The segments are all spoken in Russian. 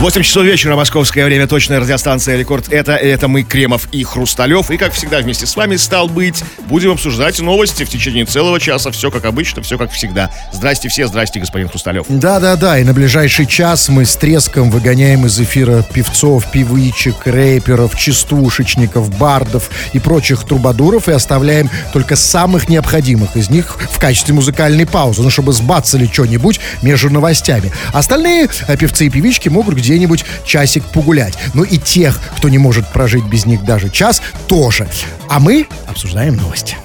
8 часов вечера, московское время, точная радиостанция «Рекорд». Это, это мы, Кремов и Хрусталев. И, как всегда, вместе с вами, стал быть, будем обсуждать новости в течение целого часа. Все как обычно, все как всегда. Здрасте все, здрасте, господин Хрусталев. Да-да-да, и на ближайший час мы с треском выгоняем из эфира певцов, певичек, рэперов, частушечников, бардов и прочих трубадуров и оставляем только самых необходимых из них в качестве музыкальной паузы, ну, чтобы сбацали что-нибудь между новостями. Остальные э, певцы и певички могут где-нибудь часик погулять. Ну и тех, кто не может прожить без них даже час, тоже. А мы обсуждаем новости.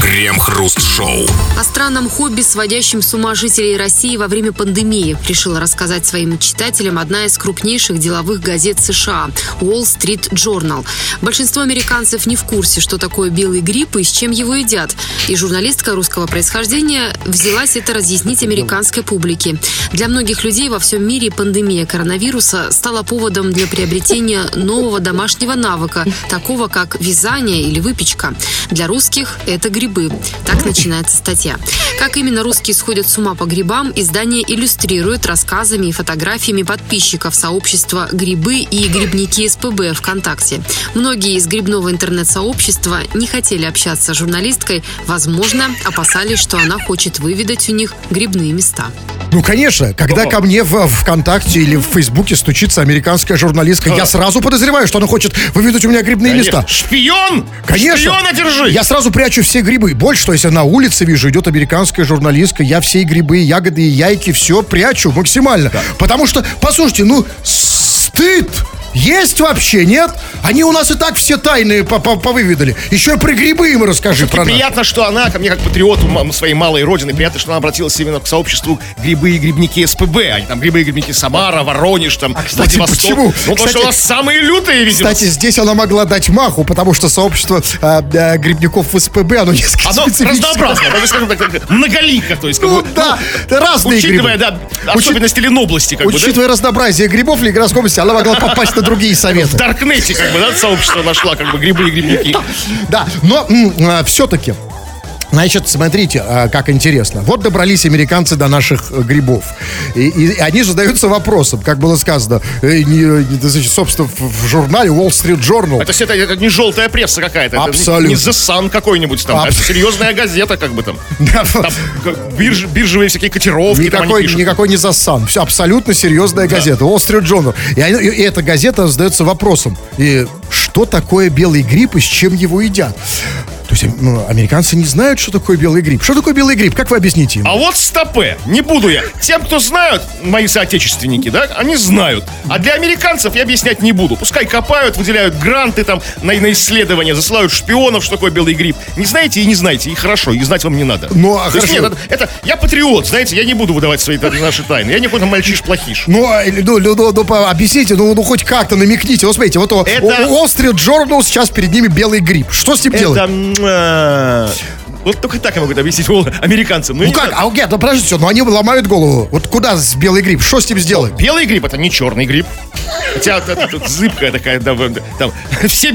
Крем-хруст-шоу. О странном хобби, сводящем с ума жителей России во время пандемии, решила рассказать своим читателям одна из крупнейших деловых газет США – Wall Street Journal. Большинство американцев не в курсе, что такое белый грипп и с чем его едят. И журналистка русского происхождения взялась это разъяснить американской публике. Для многих людей во всем мире пандемия коронавируса стала поводом для приобретения нового домашнего навыка, такого как вязание или выпечка. Для русских это грибы. Так начинается статья. Как именно русские сходят с ума по грибам, издание иллюстрирует рассказами и фотографиями подписчиков сообщества «Грибы» и «Грибники СПБ» ВКонтакте. Многие из грибного интернет-сообщества не хотели общаться с журналисткой, возможно, опасались, что она хочет выведать у них грибные места. Ну, конечно, когда ко мне в ВКонтакте или в Фейсбуке стучится американская журналистка, я сразу подозреваю, что она хочет выведать у меня грибные места. Шпион! Конечно. Шпиона держи! Я сразу прячу все грибы. Больше, что если на улице вижу, идет американская журналистка, я все грибы, ягоды и яйки, все прячу максимально. Потому что, послушайте, ну, стыд! Есть вообще, нет? Они у нас и так все тайные по- по- повыведали. Еще и про грибы им расскажи про. Приятно, что она, ко мне как патриоту своей малой родины, приятно, что она обратилась именно к сообществу грибы и грибники СПБ. Они там грибы и грибники Самара, Воронеж, там, А, кстати, почему? Ну, потому Кстати- что у нас самые лютые, видимо. Кстати, здесь она могла дать маху, потому что сообщество а, а, грибников в СПБ, оно несколько Оно специфическое. разнообразно, ну, скажем так, так, многолико, то есть, как Ну бы, да, разные учитывая, грибы. да, особенности Ленобласти, как бы, да, Учитывая разнообразие грибов в Ленинградской области, она могла попасть на другие в советы. Даркнете, как бы, да, сообщество нашла, как бы, грибы и грибники. Да, но все-таки Значит, смотрите, а, как интересно. Вот добрались американцы до наших э, грибов. И, и они задаются вопросом, как было сказано, э, значит, собственно, в, журнале Wall Street Journal. Это, все- это, это не желтая пресса какая-то. это не- Абсолютно. Не The Sun какой-нибудь там. Абс- Это серьезная газета, как бы там. Да, Там как бирж- биржевые всякие котировки там Никакой, пишут. никакой не засан. Все абсолютно серьезная газета. Wall Street Journal. И, и эта газета задается вопросом. И что такое белый гриб и с чем его едят? То есть ну, американцы не знают, что такое белый гриб. Что такое белый гриб? Как вы объясните им? А вот стопе, не буду я. Тем, кто знают, мои соотечественники, да, они знают. А для американцев я объяснять не буду. Пускай копают, выделяют гранты там на, на исследования, засылают шпионов, что такое белый гриб. Не знаете и не знаете, и хорошо, и знать вам не надо. Ну, а То есть хорошо. нет, это, это- я патриот, знаете, я не буду выдавать свои наши тайны. Я не какой-то мальчиш-плохиш. Ну, а, ну, ну, ну, ну, объясните, ну, ну, хоть как-то намекните. Вот смотрите, вот Это- Street Journal сейчас перед ними белый гриб. Что с ним делать? Это... а, Вот только так я могу это объяснить американцам. Ну, Ну как? А нет, ну подождите, ну они ломают голову. Вот куда с белый гриб? Что с ним сделать? Белый гриб это не черный гриб. Хотя тут зыбкая такая, да, там, все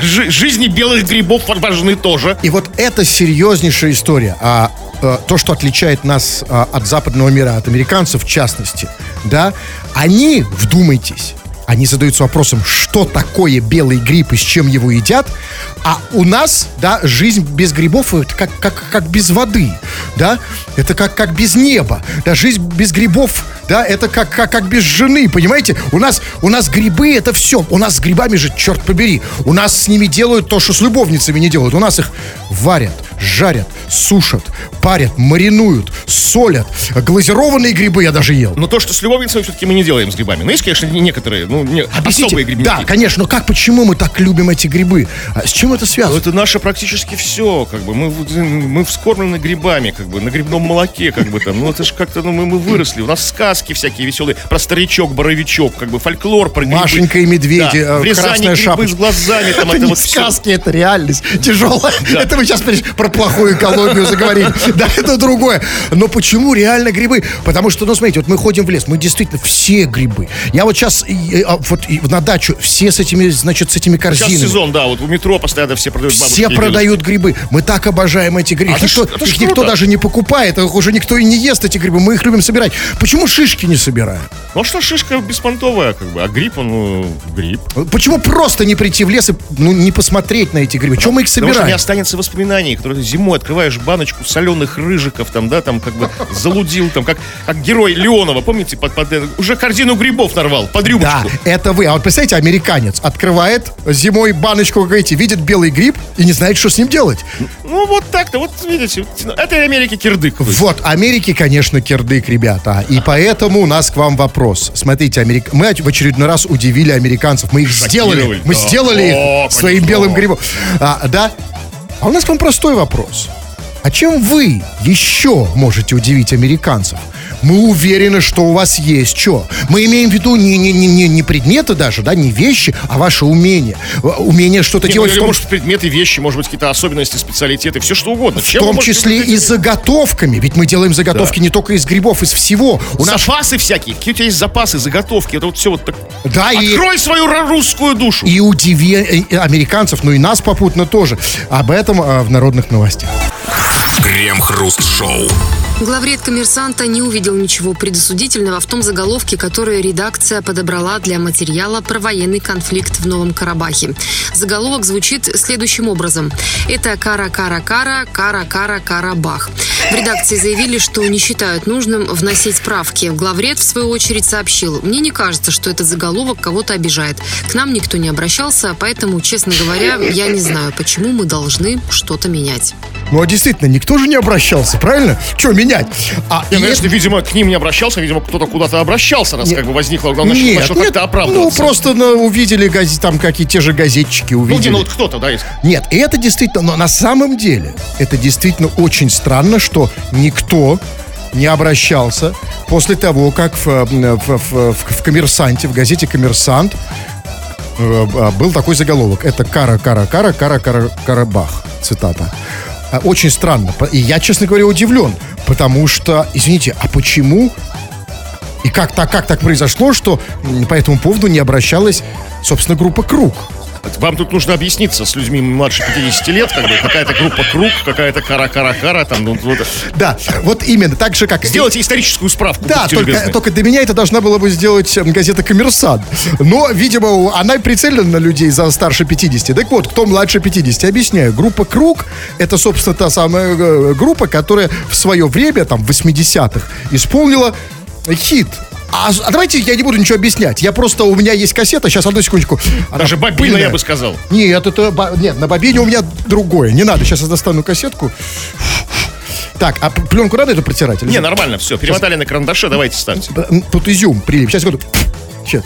жизни белых грибов важны тоже. И вот это серьезнейшая история. А, э, то, что отличает нас а, от западного мира, от американцев в частности, да, они, вдумайтесь, они задаются вопросом, что такое белый гриб и с чем его едят, а у нас, да, жизнь без грибов это как, как, как без воды, да, это как, как без неба, да, жизнь без грибов, да, это как, как, как без жены, понимаете, у нас, у нас грибы это все, у нас с грибами же, черт побери, у нас с ними делают то, что с любовницами не делают, у нас их варят, жарят, сушат, парят, маринуют, солят, глазированные грибы я даже ел. Но то, что с любовницами все-таки мы не делаем с грибами. Ну, есть, конечно, не- некоторые, ну, не, Объясните. особые грибники. Да, конечно, но как, почему мы так любим эти грибы? А с чем это Ну, связано? это наше практически все, как бы, мы, мы вскормлены грибами, как бы, на грибном молоке, как бы, там, ну, это же как-то, ну, мы, мы выросли, у нас сказки всякие веселые, про старичок, боровичок, как бы, фольклор про грибы. Машенька и медведи, Да, э, в Рязани красная грибы шапочка. с глазами, там, это это не вот сказки, это реальность тяжелая. Это вы сейчас про про плохую экологию заговорили. Да, это другое. Но почему реально грибы? Потому что, ну, смотрите, вот мы ходим в лес, мы действительно все грибы. Я вот сейчас вот на дачу, все с этими, значит, с этими корзинами. Сейчас сезон, да, вот у метро постоянно все продают бабушки. Все продают грибы. Мы так обожаем эти грибы. А их никто, их никто даже не покупает, их уже никто и не ест, эти грибы. Мы их любим собирать. Почему шишки не собираем? Ну, а что шишка беспонтовая, как бы, а гриб, он, ну, гриб. Почему просто не прийти в лес и ну, не посмотреть на эти грибы? Чем мы их собираем? Потому что не останется воспоминаний, которые зимой открываешь баночку соленых рыжиков, там, да, там, как бы, залудил, там, как, как герой Леонова, помните, под, под, уже корзину грибов нарвал, под рюмочку. Да, это вы. А вот представляете, американец открывает зимой баночку, как говорите, видит белый гриб и не знает, что с ним делать. Ну, вот так-то, вот, видите, это Америки кирдык. Вот, Америки, конечно, кирдык, ребята. И поэтому у нас к вам вопрос. Смотрите, Америк... мы в очередной раз удивили американцев. Мы их сделали. Мы сделали их своим белым грибом. А, да? А у нас к вам простой вопрос. А чем вы еще можете удивить американцев? Мы уверены, что у вас есть что. Мы имеем в виду не, не, не, не предметы даже, да, не вещи, а ваше умение. Умение что-то не, делать. Ну, том... Может, предметы, вещи, может быть, какие-то особенности, специалитеты, все что угодно. В Чем том числе и заготовками. Ведь мы делаем заготовки да. не только из грибов, из всего. У запасы нас... всякие. Какие у тебя есть запасы, заготовки. Это вот все вот так. Да, Открой и... свою русскую душу. И удиви э, американцев, ну и нас попутно тоже. Об этом а, в народных новостях. Крем-хруст-шоу. Главред коммерсанта не увидел ничего предосудительного в том заголовке, который редакция подобрала для материала про военный конфликт в Новом Карабахе. Заголовок звучит следующим образом. Это кара-кара-кара, кара-кара-карабах. В редакции заявили, что не считают нужным вносить правки. Главред, в свою очередь, сообщил, «Мне не кажется, что этот заголовок кого-то обижает. К нам никто не обращался, поэтому, честно говоря, я не знаю, почему мы должны что-то менять». Ну, а действительно, никто же не обращался, правильно? Что менять? А, нет, если, это... видимо, к ним не обращался, видимо, кто-то куда-то обращался, раз нет. как бы возникло, главное, нет, начал нет, как-то оправдываться. Ну, просто ну, увидели газет, там какие те же газетчики увидели. Ну, ну вот кто-то, да, есть. Нет, это действительно, но на самом деле, это действительно очень странно, что никто не обращался после того, как в, в, в, в, в «Коммерсанте», в газете «Коммерсант» э, э, был такой заголовок. Это «Кара, кара, кара, кара, кара, карабах». Цитата. А, очень странно. И я, честно говоря, удивлен. Потому что, извините, а почему и как так, как так произошло, что по этому поводу не обращалась, собственно, группа «Круг»? Вам тут нужно объясниться с людьми младше 50 лет, как бы какая-то группа круг, какая-то кара-кара-кара, там, ну, вот. Да, вот именно, так же, как... Сделайте историческую справку. Да, только, только для меня это должна была бы сделать газета «Коммерсант». Но, видимо, она прицелена на людей за старше 50. Так вот, кто младше 50, объясняю. Группа «Круг» — это, собственно, та самая э, группа, которая в свое время, там, в 80-х, исполнила хит а, а давайте я не буду ничего объяснять. Я просто, у меня есть кассета, сейчас, одну секундочку. Даже бобина, пыльная. я бы сказал. Нет, это, нет, на бобине у меня другое. Не надо, сейчас я достану кассетку. Так, а пленку надо эту протирать? Или не, нормально, все. Перемотали сейчас. на карандаше, давайте ставьте. Тут изюм прилип. Сейчас, секунду. Сейчас.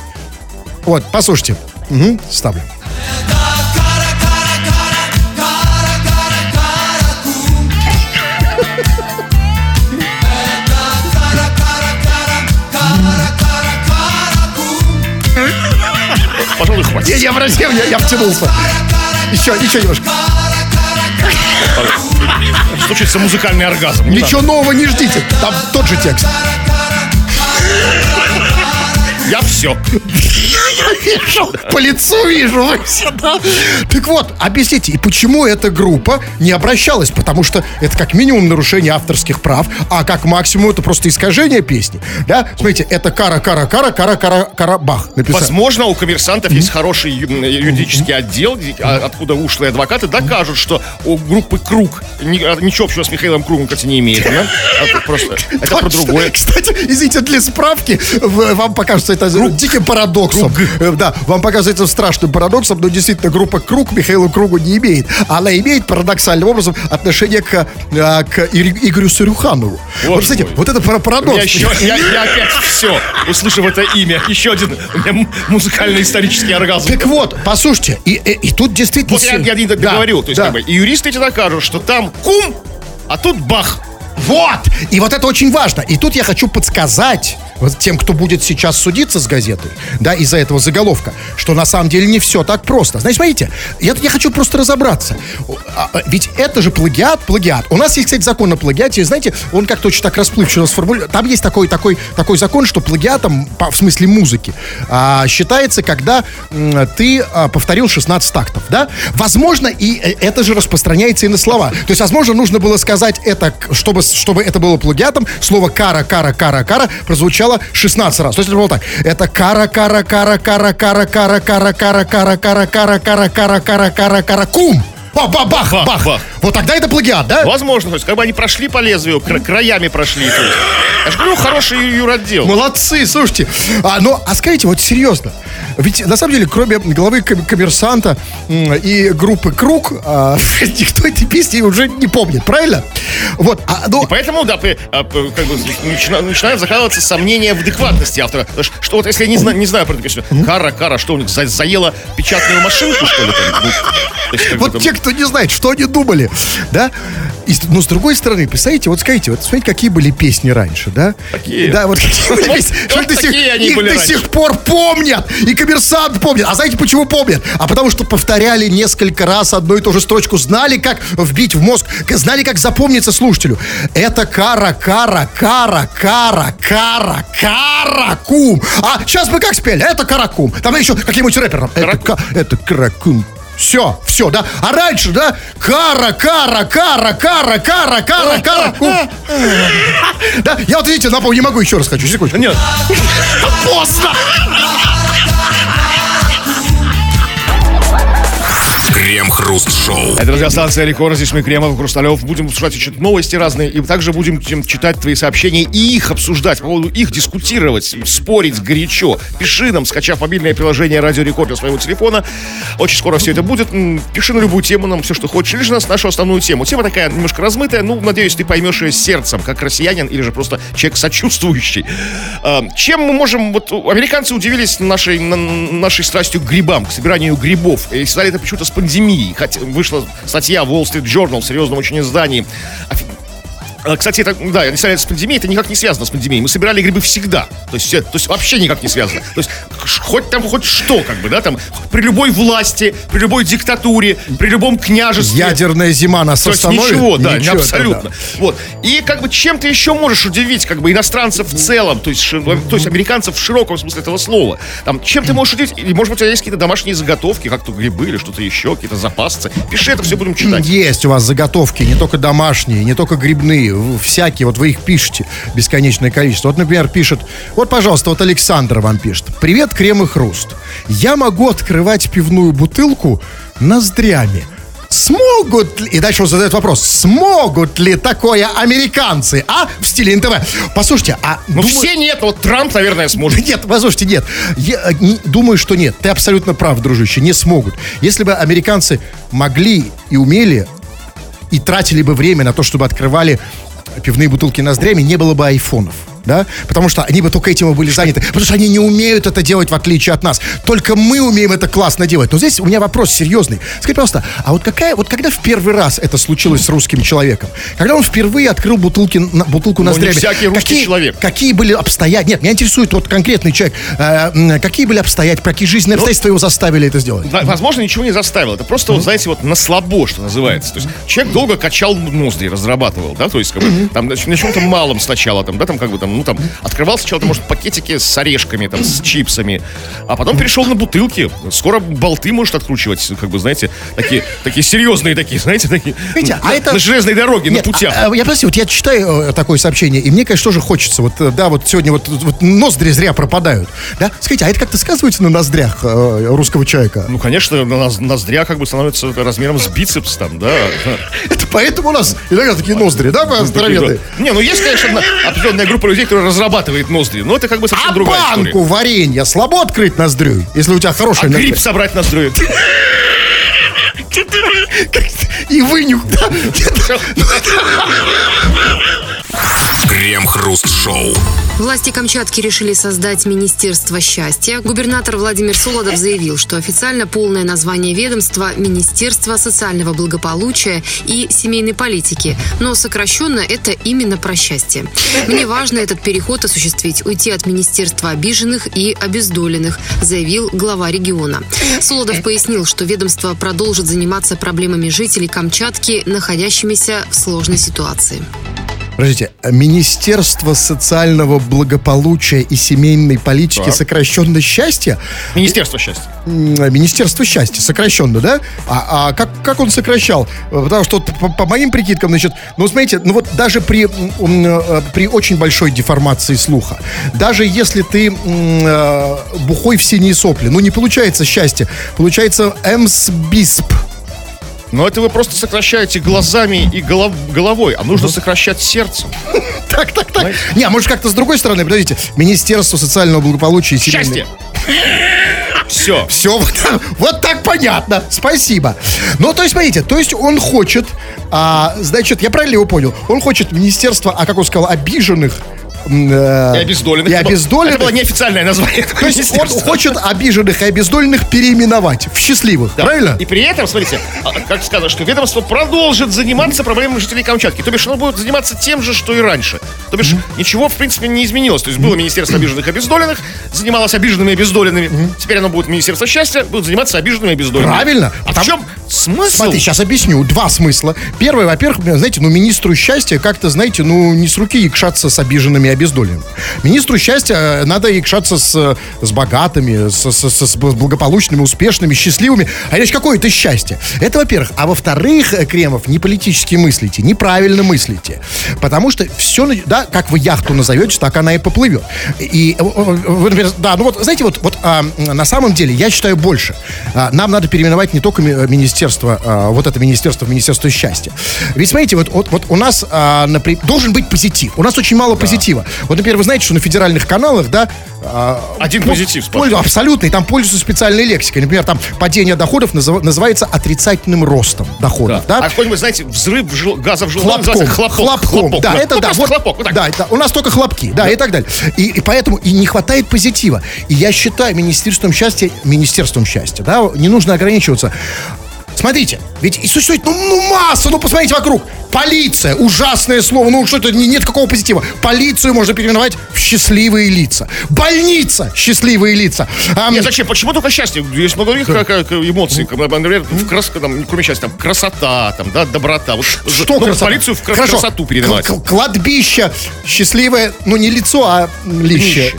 Вот, послушайте. Угу, ставлю. Пожалуй, хватит. Я, я, я, я, я втянулся. Еще, еще немножко. Случится музыкальный оргазм. Ничего надо. нового не ждите. Там тот же текст. Я все. Я вижу, по лицу вижу вы все, да. Так вот, объясните, и почему эта группа не обращалась? Потому что это как минимум нарушение авторских прав, а как максимум это просто искажение песни. Да? Смотрите, это кара, кара, кара, кара, кара, кара, бах. Возможно, у коммерсантов mm-hmm. есть хороший юридический отдел, откуда ушлые адвокаты докажут, что у группы Круг ничего общего с Михаилом Кругом, кстати, не имеет. Да? Это просто это про другое. Кстати, извините, для справки, вам покажется это диким парадоксом. Э, да, вам показывается страшным парадоксом, но действительно группа Круг Михаилу Кругу не имеет. Она имеет парадоксальным образом отношение к, э, к Игорю Сарюханову. Вот, кстати, вот это парадокс. Я, еще, я, я опять все, услышав это имя, еще один музыкальный исторический оргазм. Так вот, послушайте, и, и, и тут действительно... Вот я, я не договорил, да, то есть да. как бы, и юристы эти докажут, что там кум, а тут бах. Вот! И вот это очень важно. И тут я хочу подсказать вот тем, кто будет сейчас судиться с газетой, да, из-за этого заголовка, что на самом деле не все так просто. Знаете, смотрите, я, я хочу просто разобраться. А, а, Ведь это же плагиат, плагиат. У нас есть, кстати, закон о плагиате, знаете, он как-то очень так расплывчиво сформулирован. Там есть такой, такой, такой закон, что плагиатом, в смысле музыки, а, считается, когда ты повторил 16 тактов, да? Возможно, и э, это же распространяется и на слова. То есть, возможно, нужно было сказать это, чтобы, чтобы это было плагиатом, слово кара, кара, кара, кара прозвучало 16 раз. То есть, это было так. Это кара, кара, кара, кара, кара, кара, кара, кара, кара, кара, кара, кара, кара, кара, кара, кум. Ба- ба- Бах, Бах, бах. бах. Вот тогда это плагиат, да? Возможно, то есть, как бы они прошли по лезвию, кра- краями прошли. то есть. Я же говорю, хороший ю- юротдел. Молодцы, слушайте. А, ну, а скажите, вот серьезно. Ведь, на самом деле, кроме главы ком- коммерсанта и группы «Круг», а, никто этой песни уже не помнит, правильно? Вот, а, ну, И поэтому, да, при- а, как бы начина- начинают закладываться сомнения в адекватности автора. Что, что вот если я не знаю, не знаю про эту песню, Кара, Кара, что у них за- заела печатную машинку, что ли? Там? Ну, есть, вот те, кто не знает, что они думали, да? И, но с другой стороны, представляете, вот скажите, вот смотрите, какие были песни раньше, да? Какие? Да, вот какие были песни. вот до сих- они их были до раньше. сих пор помнят. И коммерсант помнит. А знаете, почему помнят? А потому что повторяли несколько раз одну и ту же строчку, знали, как вбить в мозг, знали, как запомниться слушателю. Это кара, кара, кара, кара, кара, каракум. А сейчас мы как спели? Это каракум. Там еще каким-нибудь рэпером. Это, это каракум. Все, все, да. А раньше, да? Кара, кара, кара, кара, кара, кара, кара. Да, я вот видите, напомню, не могу еще раз хочу. Секундочку. Нет, Поздно. Крем-хруст-шоу. Это радиостанция Рекорд, здесь мы, Кремов, Хрусталев. Будем слушать еще новости разные, и также будем читать твои сообщения и их обсуждать, по поводу их дискутировать, спорить горячо. Пиши нам, скачав мобильное приложение Радио Рекорд для своего телефона. Очень скоро все это будет. Пиши на любую тему, нам все, что хочешь. Же нас нашу основную тему. Тема такая немножко размытая, ну, надеюсь, ты поймешь ее сердцем, как россиянин или же просто человек сочувствующий. А, Чем мы можем... Вот американцы удивились нашей, на- нашей страстью к грибам, к собиранию грибов. И связали это почему-то с пандемией. Хотя вышла статья в Wall Street Journal, серьезном очень издании. А, Кстати, это, да, связаны с пандемией, это никак не связано с пандемией. Мы собирали грибы всегда. То есть, то есть вообще никак не связано. То есть хоть там хоть что, как бы, да, там при любой власти, при любой диктатуре, при любом княжестве. Ядерная зима нас То есть ничего, да, Ничего, абсолютно. да. Вот. И как бы чем ты еще можешь удивить, как бы иностранцев в целом, то есть, то есть американцев в широком смысле этого слова. Там, чем ты можешь удивить? Или, может быть, у тебя есть какие-то домашние заготовки, как-то грибы или что-то еще, какие-то запасцы. Пиши это, все будем читать. Есть у вас заготовки, не только домашние, не только грибные, всякие, вот вы их пишете бесконечное количество. Вот, например, пишет, вот, пожалуйста, вот Александр вам пишет. Привет, крем и хруст. Я могу открывать пивную бутылку ноздрями. Смогут ли, и дальше он задает вопрос, смогут ли такое американцы, а, в стиле НТВ? Послушайте, а... Ну, думаю- все нет, вот Трамп, наверное, сможет. Нет, послушайте, нет. Я э, не- думаю, что нет. Ты абсолютно прав, дружище, не смогут. Если бы американцы могли и умели, и тратили бы время на то, чтобы открывали пивные бутылки ноздрями, не было бы айфонов. Да? Потому что они бы только этим и были заняты. Потому что они не умеют это делать, в отличие от нас. Только мы умеем это классно делать. Но здесь у меня вопрос серьезный. Скажи, пожалуйста, а вот какая, вот когда в первый раз это случилось с русским человеком? Когда он впервые открыл бутылки, на- бутылку Ну, не ноздрями? всякий русский какие, человек. Какие были обстоятельства? Нет, меня интересует вот конкретный человек. Э, какие были обстоятельства, какие жизненные обстоятельства его заставили это сделать? Во- Возможно, ничего не заставил. Это просто, вот, знаете, вот на слабо, что называется. То есть человек долго качал ноздри, разрабатывал, да, то есть как бы, там на на чем-то малом сначала, там, да, там как бы там, ну там, открывал сначала, там, может, пакетики с орешками, там, с чипсами, а потом перешел на бутылки. Скоро болты может откручивать, как бы, знаете, такие, такие серьезные такие, знаете, такие, Видите, а на, это- на железной дороге, Нет, на путях. а, а, я прости, вот я читаю э, такое сообщение, и мне, конечно, тоже хочется, вот, э, да, вот сегодня вот, вот ноздри зря пропадают, да? Скажите, а это как-то сказывается на ноздрях э, русского человека? Ну, конечно, на ноз- ноздря как бы становится размером с бицепс там, да. Это поэтому у нас иногда такие ноздри, да, здоровенные? Не, ну есть, конечно, определенная группа людей, которая разрабатывает ноздри, но это как бы совсем А другая история. банку варенья слабо открыть ноздрю, если у тебя А хорошая ноздря? гриб собрать ноздрю. И вынюх, да? Крем-хруст-шоу. Власти Камчатки решили создать Министерство счастья. Губернатор Владимир Солодов заявил, что официально полное название ведомства – Министерство социального благополучия и семейной политики. Но сокращенно это именно про счастье. Мне важно этот переход осуществить, уйти от Министерства обиженных и обездоленных, заявил глава региона. Солодов пояснил, что ведомство продолжит заниматься проблемами жителей Камчатки, находящимися в сложной ситуации. Подождите, Министерство социального благополучия и семейной политики Так. сокращенно счастья? Министерство счастья. Министерство счастья, сокращенно, да? А, а как, как он сокращал? Потому что по, по моим прикидкам, значит, ну, смотрите, ну вот даже при, э, при очень большой деформации слуха, даже если ты э, бухой в синие сопли, ну, не получается счастье, получается эмсбисп. Но это вы просто сокращаете глазами и голов- головой, а нужно сокращать сердцем. Так, так, так. Не, а может как-то с другой стороны, подождите, Министерство социального благополучия и. Счастье! Все. Все, вот, так- вот так понятно. Спасибо. Ну, то есть, смотрите, то есть он хочет, а, значит, я правильно его понял? Он хочет министерство, а как он сказал, обиженных. Э, И обездоленных. И обездоленных. Это было неофициальное название То есть он хочет обиженных и обездоленных переименовать в счастливых. Да. Правильно? И при этом, смотрите, а, как сказано, что ведомство продолжит заниматься проблемами жителей Камчатки. То бишь, оно будет заниматься тем же, что и раньше. То бишь, ничего, в принципе, не изменилось. То есть было Министерство обиженных и обездоленных, занималось обиженными и обездоленными. Теперь оно будет Министерство счастья, будет заниматься обиженными и обездоленными. Правильно. А в Там- чем смысл? Смотри, сейчас объясню. Два смысла. Первый, во-первых, знаете, ну, министру счастья как-то, знаете, ну, не с руки якшаться с обиженными и обездоленными. Министру счастья э, надо якшаться с, с богатыми, с, с- с- с благополучными, успешными, счастливыми. А иначе какое это счастье? Это, во-первых. А во-вторых, э, Кремов, не политически мыслите, неправильно мыслите. Потому что все, да, как вы яхту назовете, так она и поплывет. И, э, э, например, да, ну вот, знаете, вот, вот а, на самом деле, я считаю больше. А, нам надо переименовать не только ми- э, министерство, а, вот это министерство, в министерство счастья. Ведь смотрите, вот, вот, вот у нас а, напри- должен быть позитив. У нас очень мало позитива. Вот, например, вы знаете, что на федеральных каналах, да, а, Один по- позитив пользу- Абсолютно. И там пользуются специальной лексикой. Например, там падение доходов называ- называется отрицательным ростом доходов. Да. А какой-нибудь, знаете, взрыв жел- газа в желудке Хлопком. хлопок. Хлопком. Хлопок, Да, это Ну, да. просто Вот, хлопок. вот так. да, это, у нас только хлопки, да, и так далее. И, и поэтому и не хватает позитива. И я считаю, Министерством счастья, Министерством счастья, да, не нужно ограничиваться. Смотрите, ведь и существует, ну, ну, масса, ну, посмотрите вокруг. Полиция, ужасное слово, ну, что это, не- нет какого позитива. Полицию можно переименовать в счастливые лица. Больница, счастливые лица. А, Нет, зачем? Почему только счастье? Есть много других как, как, эмоций. Как, Например, в крас... там, кроме счастья, там, красота, там, да, доброта. Вот, Что ну, красота? полицию в кра- Хорошо. красоту. Кл- кл- Кладбище, счастливое, ну не лицо, а лище.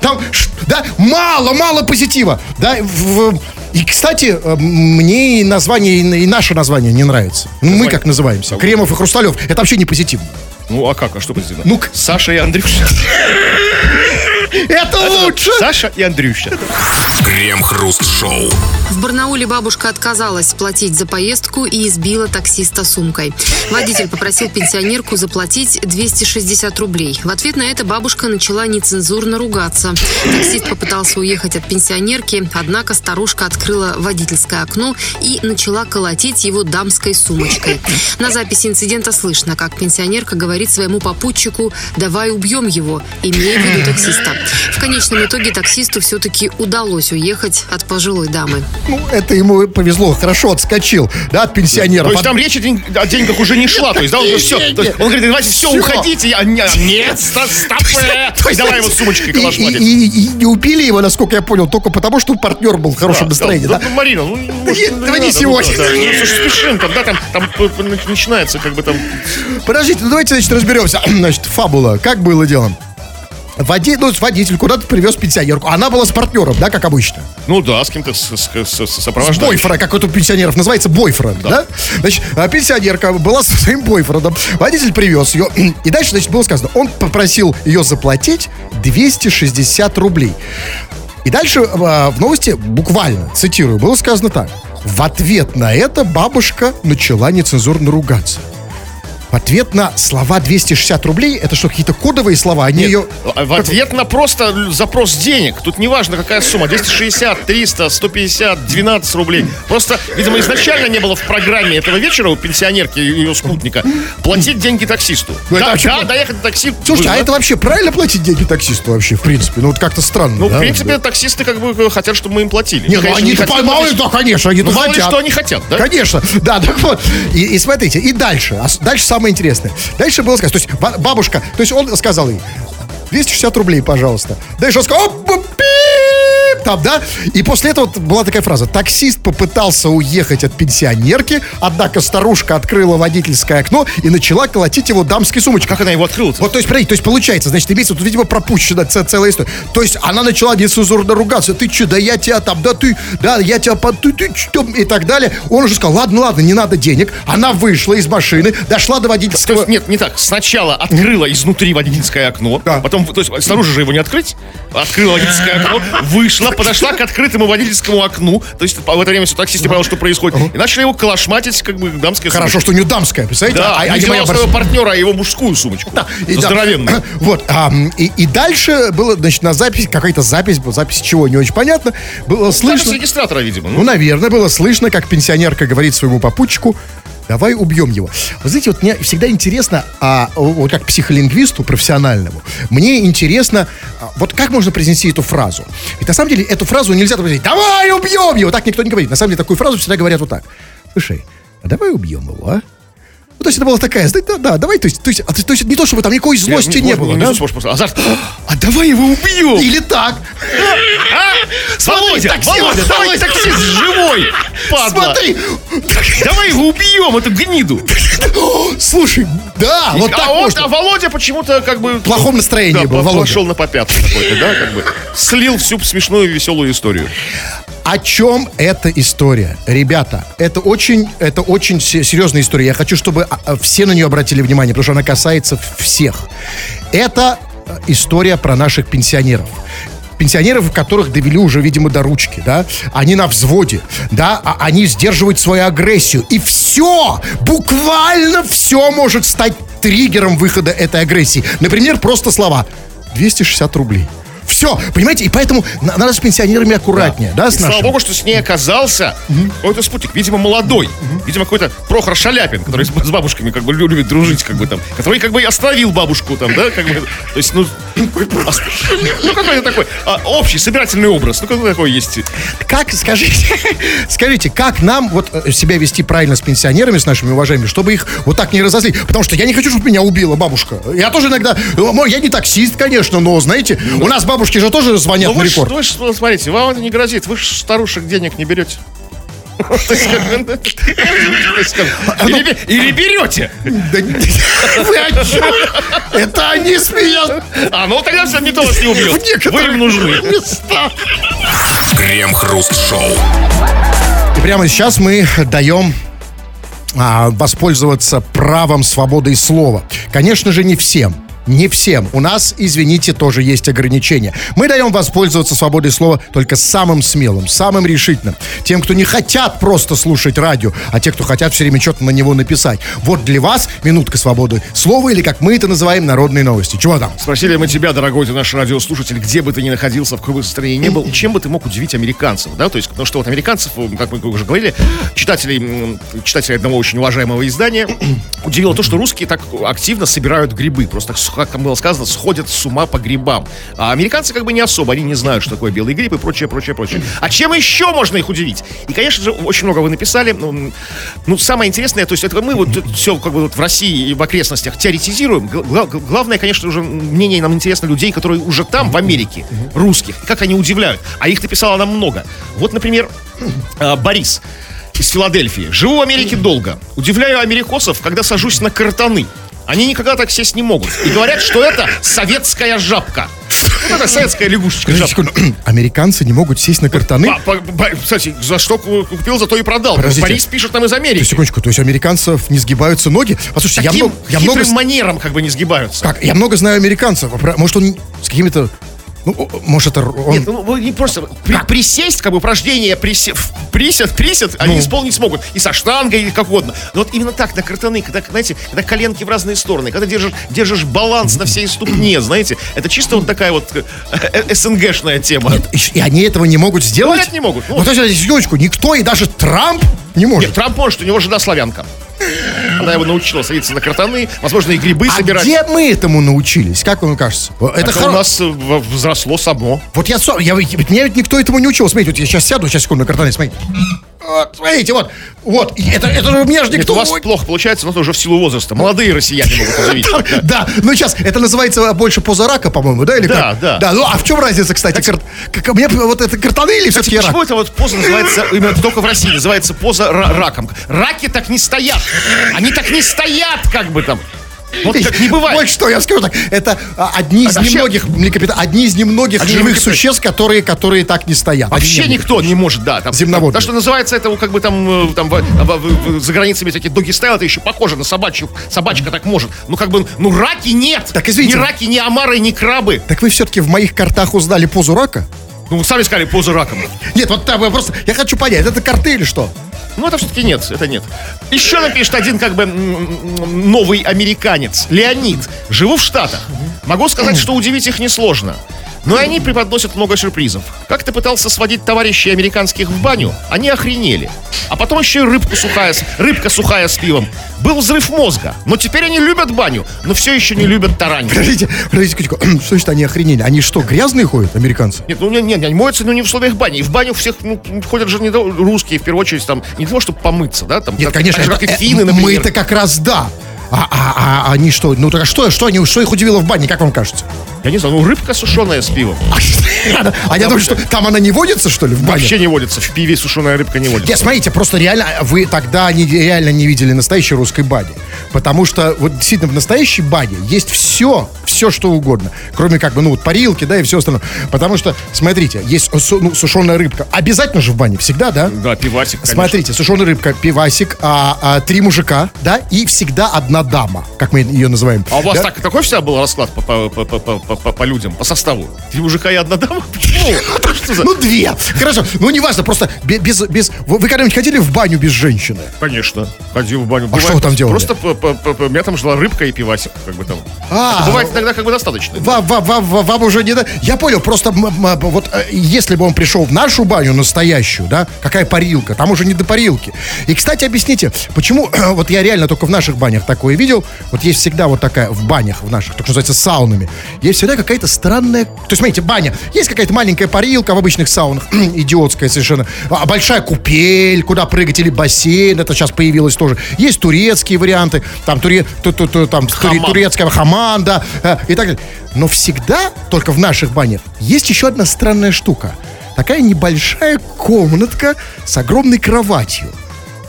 Там, да, мало, мало позитива. Да, в- и, кстати, э, мне и название, и наше название не нравится. Ну, Мы как называемся? Кремов и Хрусталев. Это вообще не позитивно. Ну, а как? А что позитивно? Ну-ка. Саша и Андрюша. Это лучше! Саша и Андрюша. Крем-хруст-шоу. В Барнауле бабушка отказалась платить за поездку и избила таксиста сумкой. Водитель попросил пенсионерку заплатить 260 рублей. В ответ на это бабушка начала нецензурно ругаться. Таксист попытался уехать от пенсионерки, однако старушка открыла водительское окно и начала колотить его дамской сумочкой. На записи инцидента слышно, как пенсионерка говорит своему попутчику «давай убьем его», имея в виду таксиста. В конечном итоге таксисту все-таки удалось уехать от пожилой дамы. Ну, это ему повезло, хорошо отскочил, да, от пенсионера. То есть там речь о, день- о деньгах уже не шла. То есть, да, он все. Он говорит, давайте все, уходите. Я, не- нет, стоп, стоп. То есть, Давай его сумочкой и, калашматить. не убили его, насколько я понял, только потому, что партнер был в хорошем настроении, да? Ну, Марина, ну, не сегодня. Спешим, там, да, там, начинается, как бы там. Подождите, ну давайте, значит, разберемся. Значит, фабула. Как было дело? Води, ну, водитель куда-то привез пенсионерку. Она была с партнером, да, как обычно. Ну да, с кем-то с, с, с- с- С сопровождающим. бойфра, как вот у пенсионеров называется, бойфренд, да? Значит, а, пенсионерка была со своим бойфрендом. Водитель привез ее. И дальше, значит, было сказано, он попросил ее заплатить 260 рублей. И дальше а, в новости, буквально, цитирую, было сказано так. В ответ на это бабушка начала нецензурно ругаться. В ответ на слова 260 рублей, это что, какие-то кодовые слова? Они ее... А В ответ на просто запрос денег. Тут неважно, какая сумма. 260, 300, 150, 12 рублей. Просто, видимо, изначально не было в программе этого вечера у пенсионерки и ее спутника платить деньги таксисту. Ну, да, вообще- да, доехать до такси. Слушайте, а это вообще правильно платить деньги таксисту вообще, в принципе? Ну, вот как-то странно, Ну, да? в принципе, таксисты как бы хотят, чтобы мы им платили. Не, ну они-то, хотят мало ли, да, конечно, они-то Ну, хотят. что они хотят, да? Конечно, да, так вот. И, и смотрите, и дальше. А дальше самое интересное. Дальше было сказано, то есть ба- бабушка, то есть он сказал ей, 260 рублей, пожалуйста. Дальше он сказал, там, да? И после этого была такая фраза. Таксист попытался уехать от пенсионерки, однако старушка открыла водительское окно и начала колотить его дамской сумочкой. Как она его открыла Вот, то есть, смотрите, то есть получается, значит, имеется, тут, видимо, пропущена целая история. То есть она начала нецензурно ругаться. Ты че, да я тебя там, да ты, да, я тебя, под, ты, ты чё?» и так далее. Он уже сказал, ладно, ладно, не надо денег. Она вышла из машины, дошла до То водительского... есть, нет, не так. Сначала открыла изнутри водительское окно, Да. потом, то есть, снаружи же его не открыть, открыла водительское окно, вышла, подошла к открытому водительскому окну, то есть, в это время все таксисты поняли, что происходит, и начали его калашматить, как бы, дамская Хорошо, что у нее дамская, представляете? Да, а, а, не моя своего партнера, а его мужскую сумочку. Да, и. Здоровенную. Вот, и, и дальше было, значит, на запись, какая-то запись, запись чего, не очень понятно, было Слышно? слышно... с регистратора, видимо. Ну, Ну, наверное, было слышно, как пенсионерка говорит своему попутчику, давай убьем его. Вы знаете, вот мне всегда интересно, а, вот как психолингвисту профессиональному, мне интересно, а, вот как можно произнести эту фразу. Ведь на самом деле эту фразу нельзя произнести, давай убьем его, так никто не говорит. На самом деле такую фразу всегда говорят вот так. Слушай, а давай убьем его, а? Ну, то есть это была такая, да, да, давай, то есть, то есть, а, то есть не то, чтобы там никакой злости не, было, да? Азарт. А давай его убьем. Или так. Володя, Володя, давай таксист живой, падла. Смотри, Давай его убьем, эту гниду. слушай, да, вот а, так он- можно. а Володя почему-то как бы... В плохом настроении был, Володя. пошел на попятку какой-то, да, как бы. Слил всю смешную и веселую историю. О чем эта история? Ребята, это очень, это очень се- серьезная история. Я хочу, чтобы а, а, все на нее обратили внимание, потому что она касается всех. Это э, история про наших пенсионеров. Пенсионеров, которых довели уже, видимо, до ручки, да? Они на взводе, да? А они сдерживают свою агрессию. И все, буквально все может стать триггером выхода этой агрессии. Например, просто слова 260 рублей. Все, понимаете? И поэтому на- надо с пенсионерами аккуратнее, да, И с слава нашими? богу, что с ней оказался какой-то спутник, видимо, молодой. Видимо, какой-то Прохор Шаляпин, который с, с бабушками как бы лю- любит дружить, как бы там. Который как бы и остановил бабушку там, да, как бы. То есть, ну, ос- ну какой-то такой а, общий, собирательный образ. Ну, какой такой есть. Как, скажите, скажите, как нам вот э, себя вести правильно с пенсионерами, с нашими уважаемыми, чтобы их вот так не разозлить? Потому что я не хочу, чтобы меня убила бабушка. Я тоже иногда, э, я не таксист, конечно, но, знаете, у нас бабушки же тоже звонят Ну, на вы ж, рекорд. вы ж, смотрите, вам это не грозит. Вы же старушек денег не берете. То то Или или берете. Да не- Вы о чем? Это они смеют. А, ну тогда все никто вас не убьет. Вы им нужны. Крем-хруст-шоу. И прямо сейчас мы даем а, воспользоваться правом свободы слова. Конечно же, не всем. Не всем. У нас, извините, тоже есть ограничения. Мы даем воспользоваться свободой слова только самым смелым, самым решительным. Тем, кто не хотят просто слушать радио, а те, кто хотят все время что-то на него написать. Вот для вас минутка свободы слова, или как мы это называем, народные новости. Чего там? Спросили мы тебя, дорогой ты наш радиослушатель, где бы ты ни находился, в какой бы стране ни был, чем бы ты мог удивить американцев, да, то есть, потому что вот американцев, как мы уже говорили, читателей, читателей одного очень уважаемого издания, удивило то, что русские так активно собирают грибы, просто, с- как там было сказано, сходят с ума по грибам. А американцы как бы не особо, они не знают, что такое белый гриб и прочее, прочее, прочее. А чем еще можно их удивить? И, конечно же, очень много вы написали, ну, ну самое интересное, то есть, это мы вот все как бы вот в России и в окрестностях теоретизируем, Гла- гла- главное, конечно, уже мнение нам интересно людей, которые уже там, в Америке, русских, как они удивляют. А их написало нам много. Вот, например, э, Борис из Филадельфии. Живу в Америке долго. Удивляю америкосов, когда сажусь на картоны. Они никогда так сесть не могут. И говорят, что это советская жабка. Ну, это советская лягушечка. Жабка. Американцы не могут сесть на картаны? Ба- ба- ба- Кстати, за что ку- купил, зато и продал. Подождите. Борис пишет нам из То Америки. секундочку, то есть американцев не сгибаются ноги? Послушайте, я Таким много, я много, манером как бы не сгибаются. как, я много знаю американцев. а Может, он с какими-то Ну, может, это он... Нет, ну вы не просто при- присесть, как бы упражнение присе- присед, присед, они Ну. исполнить смогут. И со штангой, и как угодно. Но вот именно так, на картаны, когда, знаете, когда коленки в разные стороны, когда держишь, держишь баланс на всей ступне, знаете, это чисто вот такая вот э, э, СНГшная тема. И, и они этого не могут сделать? Говорят, не могут. Ну, Вот это секундочку, никто, и даже Трамп не может. Нет, Трамп может, у него жена славянка. Она его научила садиться на картаны, возможно, и грибы а собирать. где мы этому научились? Как вам кажется? Это хоро- у нас э, взросло само. Вот я, я, меня ведь никто этому не учил. Смотрите, вот я сейчас сяду, сейчас секунду на картане, смотрите. Вот, смотрите, вот, вот, это, это у меня же Нет, никто... у вас плохо получается, но это уже в силу возраста. Молодые россияне могут удивить. Да, ну сейчас, это называется больше поза рака, по-моему, да? Или Да, как? да. Да, ну а в чем разница, кстати? мне вот это картаны или все-таки рак? Почему это вот поза называется, именно только в России, называется поза ра- раком? Раки так не стоят. Они так не стоят, как бы там. Вот как не Вот бывает. что я скажу так, это а, одни из А немногих млекопит- одни из немногих живых существ, которые, которые так не стоят. Вообще никто не может, да. Там, Земноводные. Так что называется это, как бы там, э, там за границами всякие доги стайл, это еще похоже на собачью. Собачка так может. Ну, как бы, ну, раки нет. Так, извините. Ни раки, ни омары, ни крабы. Так вы все-таки в моих картах узнали позу рака? Ну, вы сами сказали позу раком. Нет, вот там я просто, я хочу понять, это карты или что? Ну, это все-таки нет, это нет. Еще напишет один как бы новый американец, Леонид. Живу в Штатах. Могу сказать, что удивить их несложно. Но и они преподносят много сюрпризов. Как ты пытался сводить товарищей американских в баню, они охренели. А потом еще и рыбку сухая, рыбка сухая с пивом. Был взрыв мозга. Но теперь они любят баню, но все еще не любят тараньки. Подождите, подождите, секундочку. что значит они охренели? Они что, грязные ходят, американцы? Нет, ну нет, нет, они моются, но не в условиях бани. И в баню всех ну, ходят же не то- русские, в первую очередь, там, не для того, чтобы помыться, да? Там, Нет, так- конечно, так же, как это- и финны, э, например. мы-то как раз да. А, а- а они что? Ну так а что, что они, что их удивило в бане, как вам кажется? Я не знаю, ну рыбка сушеная с пивом. А я думаю, что там она не водится, что ли, в бане? Вообще не водится. В пиве сушеная рыбка не водится. Нет, смотрите, просто реально, вы тогда реально не видели настоящей русской бани. Потому что вот действительно в настоящей бане есть все, все что угодно. Кроме как бы, ну вот парилки, да, и все остальное. Потому что, смотрите, есть ну, сушеная рыбка. Обязательно же в бане, всегда, да? Да, пивасик, конечно. Смотрите, сушеная рыбка, пивасик, а, а, три мужика, да, и всегда одна дама, как мы ее называем. А у вас Да? так, такой всегда был расклад по, по, по, по, по- по- по людям, по составу? Три мужика и одна дама? Почему? За- Ну, две. Хорошо. Ну, неважно, просто бе- без... без... Вы когда-нибудь ходили в баню без женщины? Конечно. Ходил в баню. А что вы там делали? Просто по- по- по- по- у меня там жила рыбка и пивасик, как бы там. А, бывает иногда как бы достаточно. Вам, уже не... Я понял, просто вот э, если бы он пришел в нашу баню настоящую, да, какая парилка, там уже не до парилки. И, кстати, объясните, почему, вот я реально только в наших банях такое видел, вот есть всегда вот такая, в банях в наших, так что называется, саунами, есть всегда какая-то странная... То есть, смотрите, баня, есть какая-то маленькая парилка в обычных саунах, идиотская совершенно, а большая купель, куда прыгать, или бассейн, это сейчас появилось тоже. Есть турецкие варианты, там, туре, ту- ту- ту- там Хамам. турецкая хаманда э, и так далее. Но всегда, только в наших банях, есть еще одна странная штука. Такая небольшая комнатка с огромной кроватью.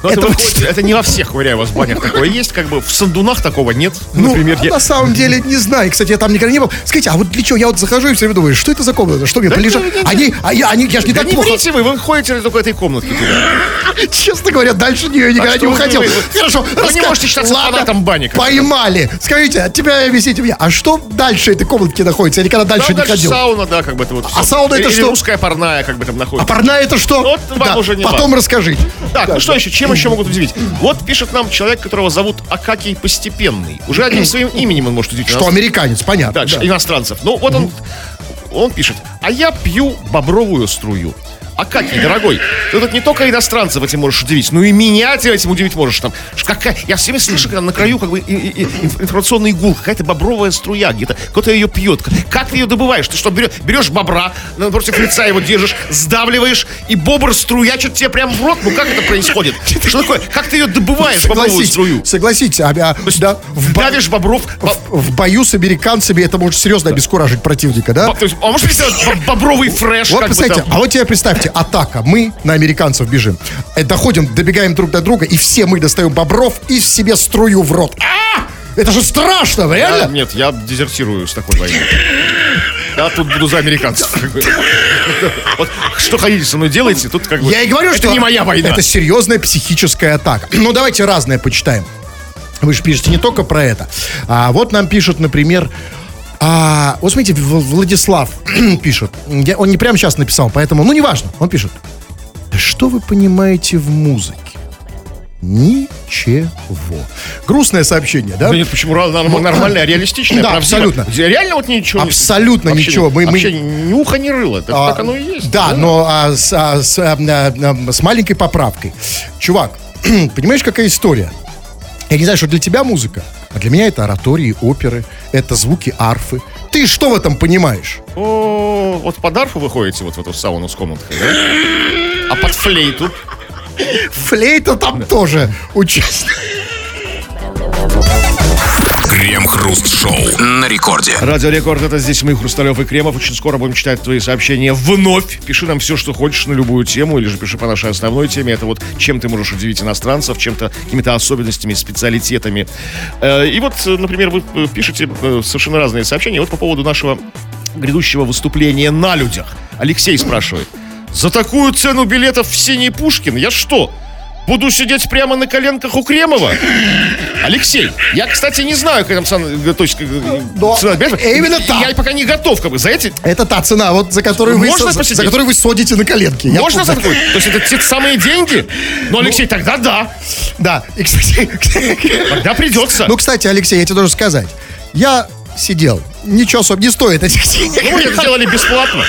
Но это, выходит- это не во всех, вас банях такое есть, как бы в сандунах такого нет. Ну, Например, а я- на самом деле, не знаю. Кстати, я там никогда не был. Скажите, а вот для чего? Я вот захожу и все время думаю, что это за комната? Что мне Да не. Они, а я, они, я же не Да так не плохо. врите вы, вы ходите только этой комнатке туда. Честно говоря, дальше нее никогда что не уходил. вы- вы- Хорошо, вы не можете считаться Ладно, фанатом бани. Поймали. Скажите, от тебя объясните мне, а что дальше этой комнатки находится? Я никогда дальше Там не ходил. сауна, да, как бы это вот. А сауна это что? русская парная, как бы там А находится. парная это что? Вот вам уже не потом важно. расскажите. Так, ну что еще, чем еще могут удивить? Вот пишет нам человек, которого зовут Акакий Постепенный. Уже одним своим именем он может удивить. Что американец, понятно. Дальше, да. иностранцев. Ну, вот он, он пишет, а я пью бобровую струю. А как, дорогой, ты тут не только иностранцев этим можешь удивить, но и меня ты этим удивить можешь. Там, какая, я все время слышу, когда на краю как бы и- и- и инф- информационный гул, какая-то бобровая струя где-то, кто-то ее пьет. Как ты ее добываешь? Ты что, берешь, берешь бобра, напротив лица его держишь, сдавливаешь, и бобр струячит тебе прямо в рот? Ну как это происходит? Что такое? Как ты ее добываешь, бобровую струю? согласитесь, а, а, да, в, Давишь бобров, бо- в бою с американцами это может серьезно обескуражить противника, да? то есть, а может быть, бобровый фреш? Вот представьте, а вот тебе представьте, атака. Мы на американцев бежим. Э, Доходим, добегаем друг до друга, и все мы достаем бобров и себе струю в рот. А! Это же страшно, Я- реально? нет, я дезертирую с такой войны. Я тут буду за американцев. Вот что хотите со мной делаете, тут как бы... Я и говорю, это что не моя война. Это серьезная психическая атака. Ну, давайте разное почитаем. Вы же пишете не только про это. А вот нам пишут, например, А, вот смотрите, Владислав пишет. Я- он не прямо сейчас написал, поэтому, ну, неважно. Он пишет. Что вы понимаете в музыке? Ничего. Грустное сообщение, да? Да нет, почему норм- нормальное, реалистичное, Да, абсолютно. Реально вот ничего Абсолютно вообще ничего. Мы- мы- Вообще ни уха, ни рыла. Так, А, так оно и есть. Да, но а, с, а, с, а, а, с маленькой поправкой. Чувак, понимаешь, какая история? Я не знаю, что для тебя музыка, а для меня это оратории, оперы, это звуки арфы. Ты что в этом понимаешь? О, вот под арфу вы ходите вот в эту сауну с комнаткой, да? А под флейту? Флейта там тоже участвует. Крем-хруст-шоу на рекорде. Радио Рекорд, это здесь мы, Хрусталев и Кремов. Очень скоро будем читать твои сообщения вновь. Пиши нам все, что хочешь на любую тему, или же пиши по нашей основной теме. Это вот чем ты можешь удивить иностранцев, чем-то, какими-то особенностями, специалитетами. Э, И вот, например, вы э, пишете э, совершенно разные сообщения. Вот по поводу нашего грядущего выступления на людях. Алексей спрашивает. За такую цену билетов в Синий Пушкин я что, буду сидеть прямо на коленках у Кремова? Алексей, я, кстати, не знаю, как там цена, то есть, как, Но цена билетов. именно И так. Я пока не готов, как бы, за эти... Это та цена, вот за которую, вы, Можно со- за которую вы содите на коленке. Можно за такой? То есть это те самые деньги? Ну, Алексей, тогда да. Да, и, кстати, Тогда придется. ну, кстати, Алексей, я тебе должен сказать. Я сидел. Ничего особо не стоит этих денег. Ну, мы это сделали бесплатно.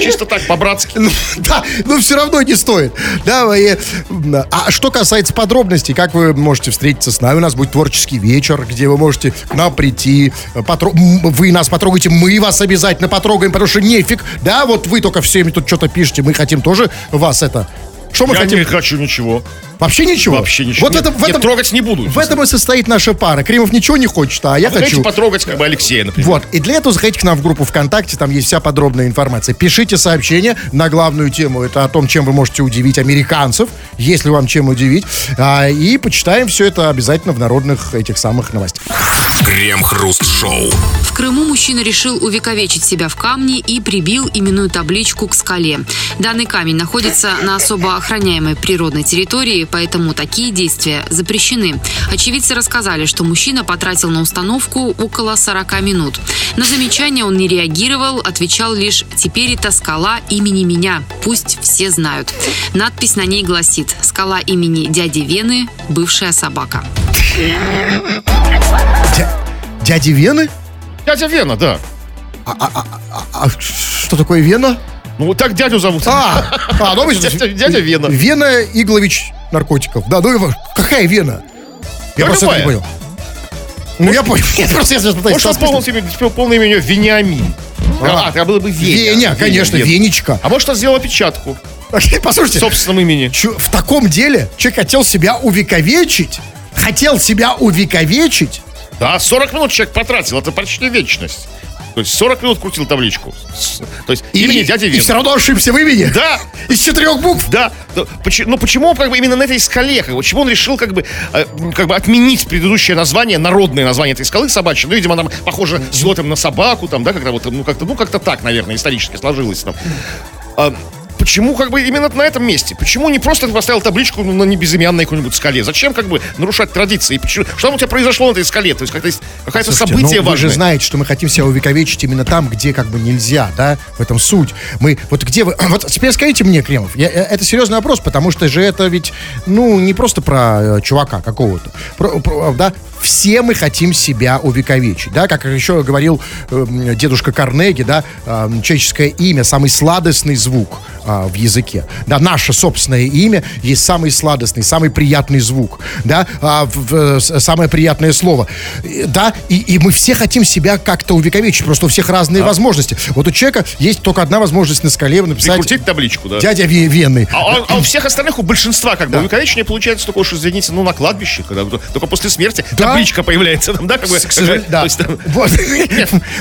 Чисто так, по-братски. Ну, да, но все равно не стоит. Да, м, а что касается подробностей, как вы можете встретиться с нами, у нас будет творческий вечер, где вы можете к нам прийти, э, вы нас потрогаете, мы вас обязательно потрогаем, потому что нефиг, да, вот вы только все тут что-то пишете, мы хотим тоже вас это... Что мы Я хотим? не хочу ничего. Вообще ничего? Вообще ничего. Вот в Нет, этом, в нет, этом, трогать не буду. в этом и состоит наша пара. Кремов ничего не хочет, а я хотите хочу. потрогать, как бы, Алексея, например. Вот, и для этого заходите к нам в группу ВКонтакте, там есть вся подробная информация. Пишите сообщения на главную тему, это о том, чем вы можете удивить американцев, если вам чем удивить, А, и почитаем все это обязательно в народных этих самых новостях. Крем-хруст-шоу. В Крыму мужчина решил увековечить себя в камне и прибил именную табличку к скале. Данный камень находится на особо охраняемой природной территории, поэтому такие действия запрещены. Очевидцы рассказали, что мужчина потратил на установку около 40 минут. На замечания он не реагировал, отвечал лишь «Теперь это скала имени меня, пусть все знают». Надпись на ней гласит «Скала имени дяди Вены, бывшая собака». Дя- дяди Вены? Дядя Вена, да. А что такое Вена? Ну, вот так дядю зовут. А, а ну, Дядя- дядя Вена. Вена Иглович наркотиков. Да, ну во- какая Вена? Я Да просто не понял. Ну, я понял. Я просто я сейчас пытаюсь Может, он полное имя, полное имя у него Вениамин. А, тогда было бы Веня. Веня, конечно. Венечка. А может, он сделал опечатку Послушайте, в собственном имени. В таком деле человек хотел себя увековечить, хотел себя увековечить, Да, 40 минут человек потратил, это почти вечность. То есть 40 минут крутил табличку. То есть имени дяди и Вена. все равно ошибся в имени. Да, Из четырех букв. да. Да, поч- Ну почему как бы именно на этой скале? Как бы, почему он решил как бы, э, как бы отменить предыдущее название, народное название этой скалы собачьей? Ну, видимо, там похоже зло там на собаку, там, да, когда вот, ну как-то, ну как-то так, наверное, исторически сложилось там. Почему как бы именно на этом месте? Почему не просто ты поставил табличку ну, на небезымянной какой-нибудь скале? Зачем как бы нарушать традиции? Почему, что там у тебя произошло на этой скале? То есть какое-то Слушайте, событие ну, вы же важное. знаете, что мы хотим себя увековечить именно там, где как бы нельзя, да? В этом суть. Мы, вот где вы... Вот теперь скажите мне, Кремов, я- э, это серьезный вопрос, потому что же это ведь, ну, не просто про э, чувака какого-то. Про- про- да? Все мы хотим себя увековечить, да? Как еще говорил э, дедушка Карнеги, да? э, человеческое имя, самый сладостный звук а, в языке. Да, наше собственное имя есть самый сладостный, самый приятный звук, да, в- в- с- самое приятное слово. И, Да, и, и мы все хотим себя как-то увековечить, просто у всех разные возможности. Вот у человека есть только одна возможность на скале написать Прикрутить табличку, да. «Дядя Ве- Венный». А, а- а у всех остальных, у большинства, как бы, увековечение получается только уж, извините, ну, на кладбище, когда только после смерти Да. Табличка появляется там, да, как бы. Да. Вот.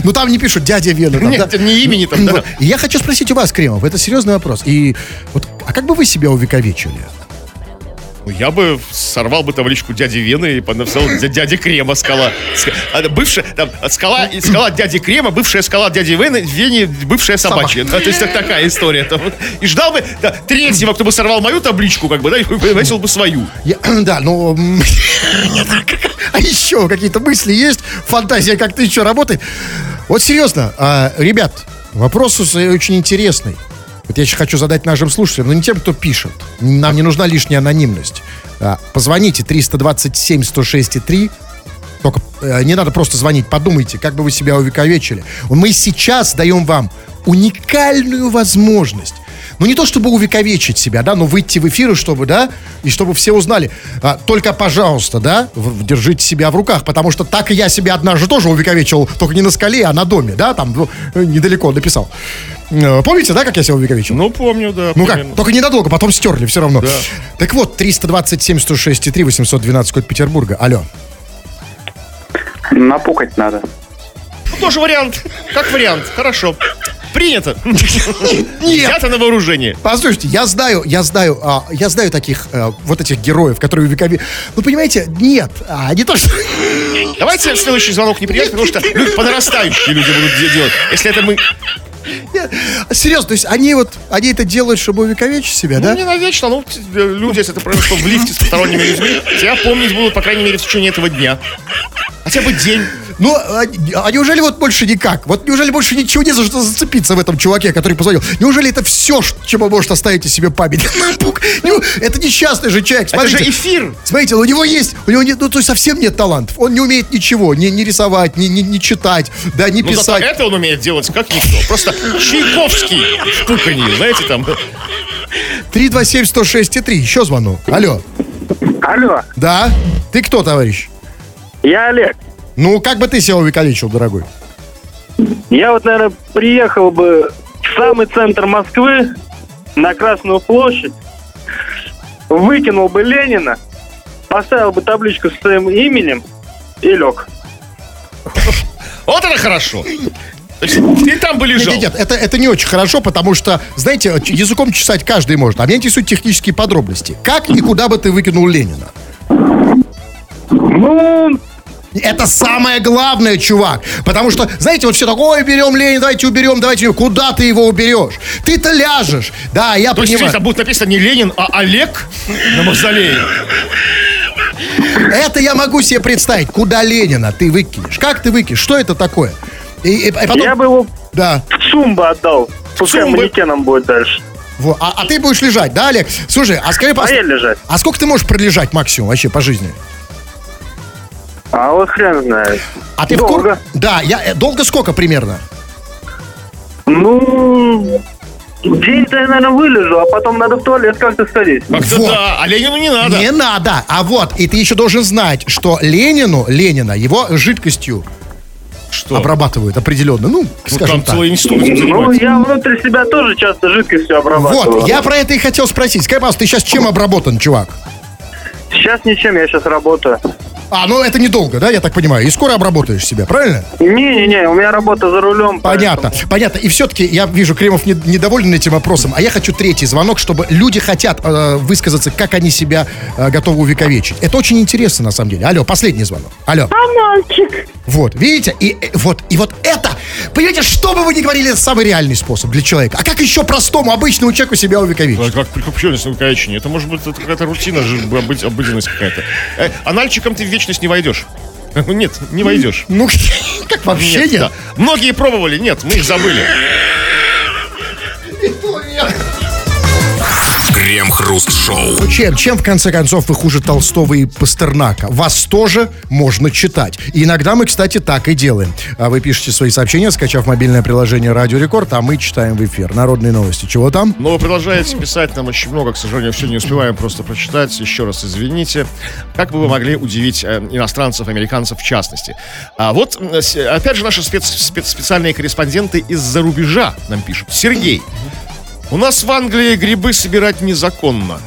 Ну там не пишут «Дядя Вена». там, Нет, да. ни имени там, да. И я хочу спросить у вас, Кремов, это серьезный вопрос. И вот, а как бы вы себя увековечили? Ну, я бы сорвал бы табличку дяди Вены и написал «Дя- дяди Крема скала. Ска- а, Бывшая, там, скала, скала дяди Крема, бывшая скала дяди Вены, Вене, бывшая собачья. Да, то есть так- такая история. Там. И ждал бы да, третьего, кто бы сорвал мою табличку, как бы, да, и повесил бы свою. Я- да, м, А еще какие-то мысли есть? Фантазия как-то еще работает? Вот серьезно, а, ребят, вопрос очень интересный. Вот я еще хочу задать нашим слушателям, но не тем, кто пишет. Нам не нужна лишняя анонимность. А, Позвоните 327-106-3. Только э, не надо просто звонить, подумайте, как бы вы себя увековечили. Мы сейчас даем вам уникальную возможность. Ну, не то чтобы увековечить себя, да, но выйти в эфир, чтобы, да, и чтобы все узнали. А, только, пожалуйста, да, в- держите себя в руках, потому что так и я себя однажды тоже увековечил, только не на скале, а на доме, да, там ну, недалеко написал. Э, Помните, да, как я себя увековечил? Ну, помню, да. Ну помню. как, только ненадолго, потом стерли все равно. Так вот, 327 106 3 812 код Петербурга. Алло. Напукать надо. Ну, тоже вариант. Как вариант. Хорошо. Принято. Нет. Взято на вооружение. Послушайте, я знаю, я знаю, а, я знаю таких э, вот этих героев, которые векови. Ну понимаете, нет, а, не то что. Давайте следующий звонок не принять, потому что люди, подрастающие люди будут де- делать. Если это мы... Нет, серьезно, то есть они вот, они это делают, чтобы увековечить себя, Ну, да? не навечно, ну, т- люди, если это произошло в лифте с посторонними людьми, тебя помнить будут, по крайней мере, в течение этого дня. Хотя бы день. Ну, а, а неужели вот больше никак? Вот неужели больше ничего не за что зацепиться в этом чуваке, который позвонил? Неужели это все, чем вы можете оставить себе память? Ну, Это несчастный же человек. Это же эфир. Смотрите, у него есть, у него нет, ну, то есть совсем нет талантов. Он не умеет ничего, не, не рисовать, не, не, не читать, да, не Ну, зато писать. это он умеет делать как никто. Просто Чайковский в пуканье, знаете, там. 327-106-3, еще звонок. Алло. Алло, Да? Ты кто, товарищ? Я Олег. Ну, как бы ты себя увековечил, дорогой? Я вот, наверное, приехал бы в самый центр Москвы, на Красную площадь, выкинул бы Ленина, поставил бы табличку с своим именем и лег. Вот это хорошо. Ты там бы Нет, лежал. нет, нет, это, это не очень хорошо, потому что, знаете, языком чесать каждый может. А меня интересуют технические подробности. Как и куда бы ты выкинул Ленина? Ну, Это самое главное, чувак. Потому что, знаете, вот все такое, ой, берем Ленина, давайте уберем, давайте уберем». Куда ты его уберешь? Ты-то ляжешь. Да, я То есть понимаю. там будет написано не Ленин, а Олег на мавзолее. Это я могу себе представить. Куда Ленина ты выкинешь? Как ты выкинешь? Что это такое? И, и- и потом... я бы его Да. в Цумба отдал. Пускай Цумбы? манекеном будет дальше. Во. А, а ты будешь лежать, да, Олег? Слушай, а скажи, А я лежать. а сколько ты можешь пролежать максимум вообще по жизни? А вот хрен знает. А ты в Долго. кур- Да, я э, долго сколько примерно? Ну, день-то я, наверное, вылежу, а потом надо в туалет как-то сходить. Как-то Вот. да, а Ленину не надо. Не надо. А вот, и ты еще должен знать, что Ленину, Ленина, его жидкостью Что? обрабатывают определенно. Ну, Ну, скажем там так. целый институт Ну, я внутри себя тоже часто жидкостью обрабатываю. Вот, я про это и хотел спросить. Скажи, пожалуйста, ты сейчас чем обработан, чувак? Сейчас ничем, я сейчас работаю. А, ну это недолго, да, я так понимаю. И скоро обработаешь себя, правильно? Не-не-не, у меня работа за рулем. Понятно, понятно. И все-таки я вижу, Кремов не- недоволен этим вопросом, а я хочу третий звонок, чтобы люди хотят э, высказаться, как они себя э, готовы увековечить. Это очень интересно, на самом деле. Алло, последний звонок. Алло. А мальчик? Вот, видите? И, э, вот, и вот это, понимаете, что бы вы ни говорили, это самый реальный способ для человека. А как еще простому, обычному человеку себя увековечить? А Как прикупченность увековечения? Это может быть какая-то рутина, обыденность какая-то. Э, анальчиком ты в вечность не войдешь. Нет, не войдешь. Ну, как вообще нет? да. Многие пробовали, нет, мы их забыли. Крем-хруст-шоу. Чем, чем, в конце концов, вы хуже Толстого и Пастернака? Вас тоже можно читать. И иногда мы, кстати, так и делаем. А Вы пишете свои сообщения, скачав мобильное приложение Радио Рекорд, а мы читаем в эфир. Народные новости. Чего там? Но вы продолжаете писать нам очень много, к сожалению, все не успеваем просто прочитать. Еще раз извините. Как бы вы могли удивить э, иностранцев, американцев в частности? А вот, опять же, наши спец- спец- специальные корреспонденты из-за рубежа нам пишут. Сергей. У нас в Англии грибы собирать незаконно.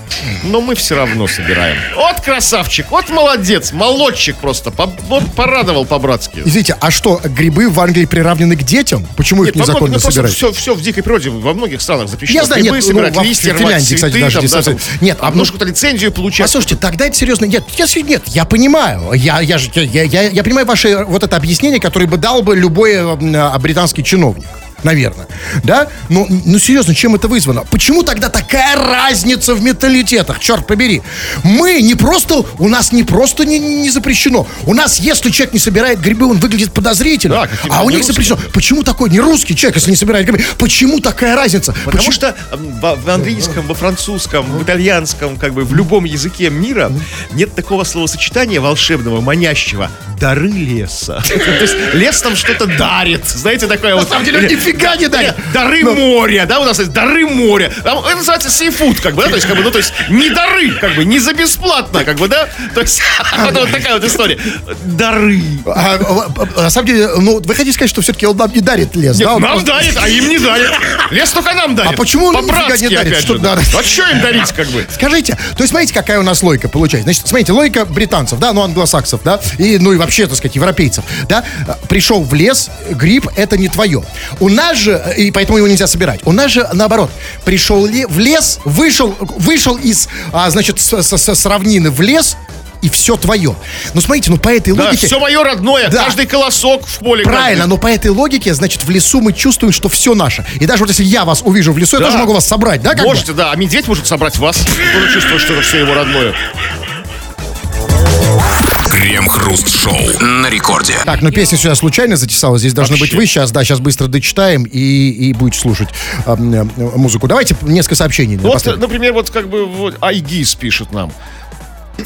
Но мы все равно собираем. Вот красавчик, вот молодец, молодчик просто. По- вот порадовал по-братски. Извините, а что, грибы в Англии приравнены к детям? Почему их незаконно собирать? Все, все в дикой природе во многих странах запрещено. Я знаю, грибы нет, ну, собирать, во листья, рвать, Финляндии, кстати, цветы, даже там, да, там, Нет, а может какую-то лицензию получать. Послушайте, тогда это серьезно. Нет, я, се- нет, я понимаю. Я, я, же- я, я, я понимаю ваше вот это объяснение, которое бы дал бы любой э, британский чиновник. Наверное. Да? Но, ну, серьезно, чем это вызвано? Почему тогда такая разница в менталитетах? Черт побери. Мы не просто, у нас не просто не, не запрещено. У нас, если человек не собирает грибы, он выглядит подозрительно. Да, а у них нерусским. запрещено. Почему такой не русский человек, если не собирает грибы? Почему такая разница? Потому Почему- что во- в английском, во французском, в итальянском, как бы в любом языке мира нет такого словосочетания волшебного, манящего. Дары леса. То есть лес нам что-то дарит. Знаете, такое вот... самом деле Или- нифига не дарит. Дары моря, да, у нас есть дары моря. Это называется сейфуд, как бы, да, то есть, как бы, ну, то есть, не дары, как бы, не за бесплатно, как бы, да, то есть, вот такая вот история. Дары. А, а, а, на самом деле, ну, вы хотите сказать, что все-таки он нам не дарит лес, да? Нам дарит, а им не дарит. Лес только нам дарит. А почему он нифига не дарит? Что же, да. А что им дарить, как бы? Скажите, то есть смотрите, какая у нас логика получается. Значит, смотрите, логика британцев, да, ну, англосаксов, да, и, ну, и вообще, так сказать, европейцев, да, пришел в лес, гриб, это не твое. У нас же, и поэтому его нельзя собирать, у нас же, наоборот, пришел ли- в лес, вышел, вышел из, а, значит, с- с- с равнины в лес, и все твое. Ну, смотрите, ну, по этой Да, логике... все мое родное, Да. каждый колосок в поле. Правильно, как бы. но по этой логике, значит, в лесу мы чувствуем, что все наше. И даже вот если я вас увижу в лесу, я Да. тоже могу вас собрать, да? как бы? Можете, да, а медведь может собрать вас. Тоже чувствует, что это все его родное. Крем-хруст-шоу на рекорде. Так, ну песня сюда случайно затесалась. Здесь должны Вообще. быть вы. Сейчас, да, сейчас быстро дочитаем и, и будете слушать э, м, э, музыку. Давайте несколько сообщений. Вот, напоследок. например, вот как бы вот Айгиз пишет нам.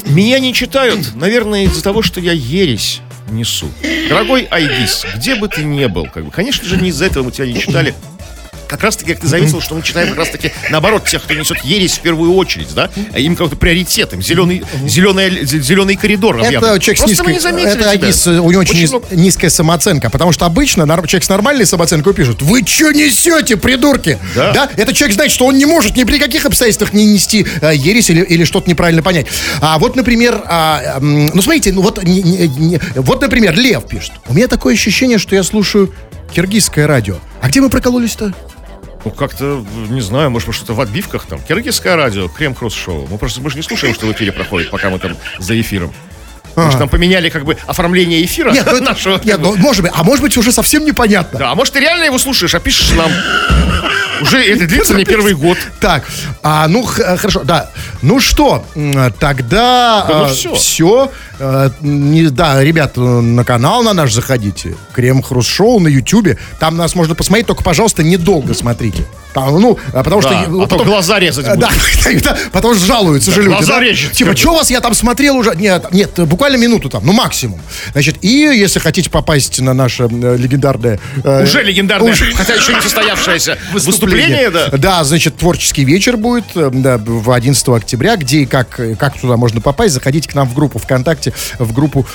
Меня не читают, наверное, из-за того, что я ересь несу. Дорогой Айгиз, где бы ты ни был, как бы, конечно же, не из-за этого мы тебя не читали. Как раз таки, как ты заметил, что мы читаем как раз таки наоборот тех, кто несет ересь в первую очередь, да? Им как-то приоритет, им зеленый, зеленый, зеленый коридор. Это человек с низкой, это. Агис, у него очень, низ- много- низкая самооценка, потому что обычно человек с нормальной самооценкой пишет, вы что несете, придурки? Да. Это человек знает, что он не может ни при каких обстоятельствах не нести э, ересь или, или что-то неправильно понять. А вот, например, а, ну смотрите, ну вот, не- не- не- вот, например, Лев пишет, у меня такое ощущение, что я слушаю киргизское радио. А где мы прокололись-то? Ну, как-то, не знаю, может, быть, что-то в отбивках там. Киргизское радио, крем-кросс-шоу. Мы просто мы же не слушаем, что в эфире проходит, пока мы там за эфиром. Потому что там поменяли как бы оформление эфира Нет, ну нашего. нет, ну, может быть, а может быть уже совсем непонятно. Да, а может, ты реально его слушаешь, а пишешь нам. Уже это длится не первый год. Так, а, ну х- хорошо, да. Ну что, тогда Да ну всё. все. не, да, ребят, э, на канал на наш заходите. Крем Хруст Шоу на Ютубе. Там нас можно посмотреть, только, пожалуйста, недолго смотрите. Там, ну, а потому Да, что... а то потом- глаза резать Да, да, потому что жалуются же люди. глаза да? режет, Типа, что у вас я там смотрел уже? Нет, нет, буквально минуту там, ну максимум. Значит, и если хотите попасть на наше э, легендарное... э, Уже легендарное, уже- хотя еще не состоявшееся выступление, да. Да, значит, творческий вечер будет э, да, в 11 октября. Где и как, как туда можно попасть, заходите к нам в группу ВКонтакте, в группу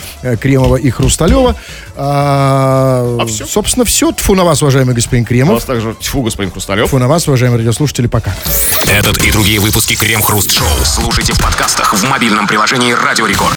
Кремова и Хрусталева. А, А всё? Собственно, все. Тфу на вас, уважаемый господин У Кремов. вас также, тьфу, господин Хрусталев. Тфу на вас, уважаемые радиослушатели, пока. Этот и другие выпуски Крем-хруст-шоу слушайте в подкастах в мобильном приложении Радио Рекорд.